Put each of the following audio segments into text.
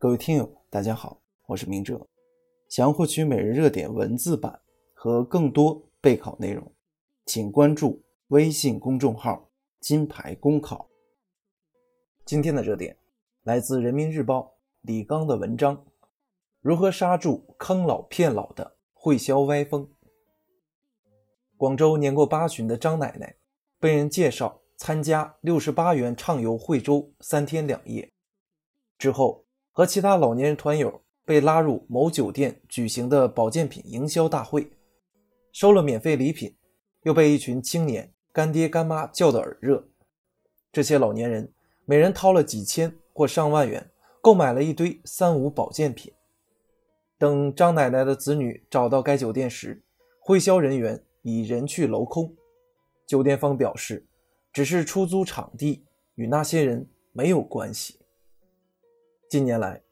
各位听友，大家好，我是明哲。想要获取每日热点文字版和更多备考内容，请关注微信公众号“金牌公考”。今天的热点来自人民日报李刚的文章：如何刹住坑老骗老的会销歪风？广州年过八旬的张奶奶被人介绍参加六十八元畅游惠州三天两夜之后，和其他老年人团友。被拉入某酒店举行的保健品营销大会，收了免费礼品，又被一群青年干爹干妈叫得耳热。这些老年人每人掏了几千或上万元，购买了一堆三无保健品。等张奶奶的子女找到该酒店时，会销人员已人去楼空。酒店方表示，只是出租场地，与那些人没有关系。近年来，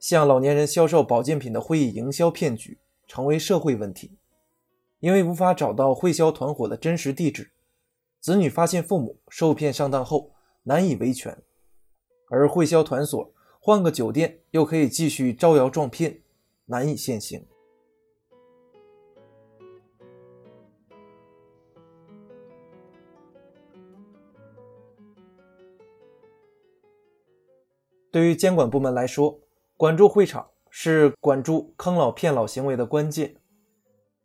向老年人销售保健品的会议营销骗局成为社会问题，因为无法找到会销团伙的真实地址，子女发现父母受骗上当后难以维权，而会销团所换个酒店又可以继续招摇撞骗，难以现行。对于监管部门来说，管住会场是管住坑老骗老行为的关键。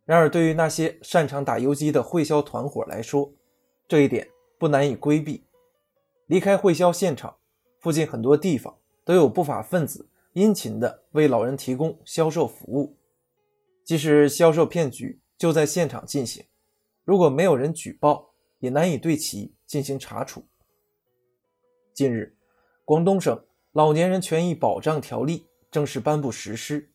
然而，对于那些擅长打游击的会销团伙来说，这一点不难以规避。离开会销现场，附近很多地方都有不法分子殷勤地为老人提供销售服务。即使销售骗局就在现场进行，如果没有人举报，也难以对其进行查处。近日，广东省。老年人权益保障条例正式颁布实施。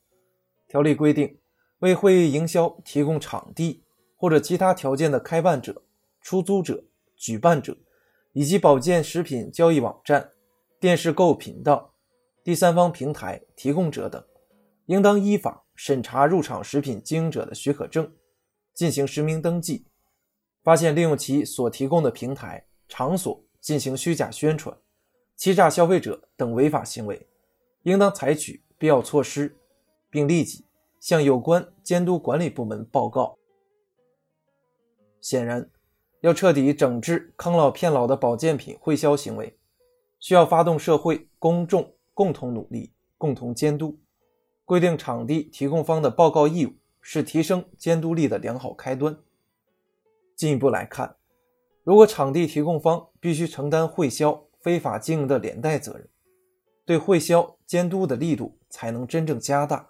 条例规定，为会议营销提供场地或者其他条件的开办者、出租者、举办者，以及保健食品交易网站、电视购物频道、第三方平台提供者等，应当依法审查入场食品经营者的许可证，进行实名登记。发现利用其所提供的平台、场所进行虚假宣传。欺诈消费者等违法行为，应当采取必要措施，并立即向有关监督管理部门报告。显然，要彻底整治坑老骗老的保健品会销行为，需要发动社会公众共同努力，共同监督。规定场地提供方的报告义务，是提升监督力的良好开端。进一步来看，如果场地提供方必须承担会销，非法经营的连带责任，对会销监督的力度才能真正加大。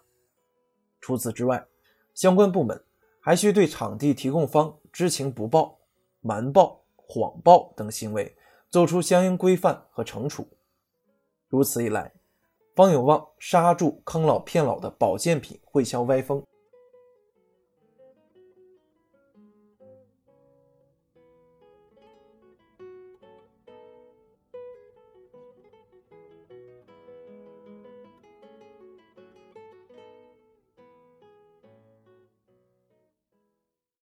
除此之外，相关部门还需对场地提供方知情不报、瞒报、谎报等行为做出相应规范和惩处。如此一来，方有望刹住坑老骗老的保健品会销歪风。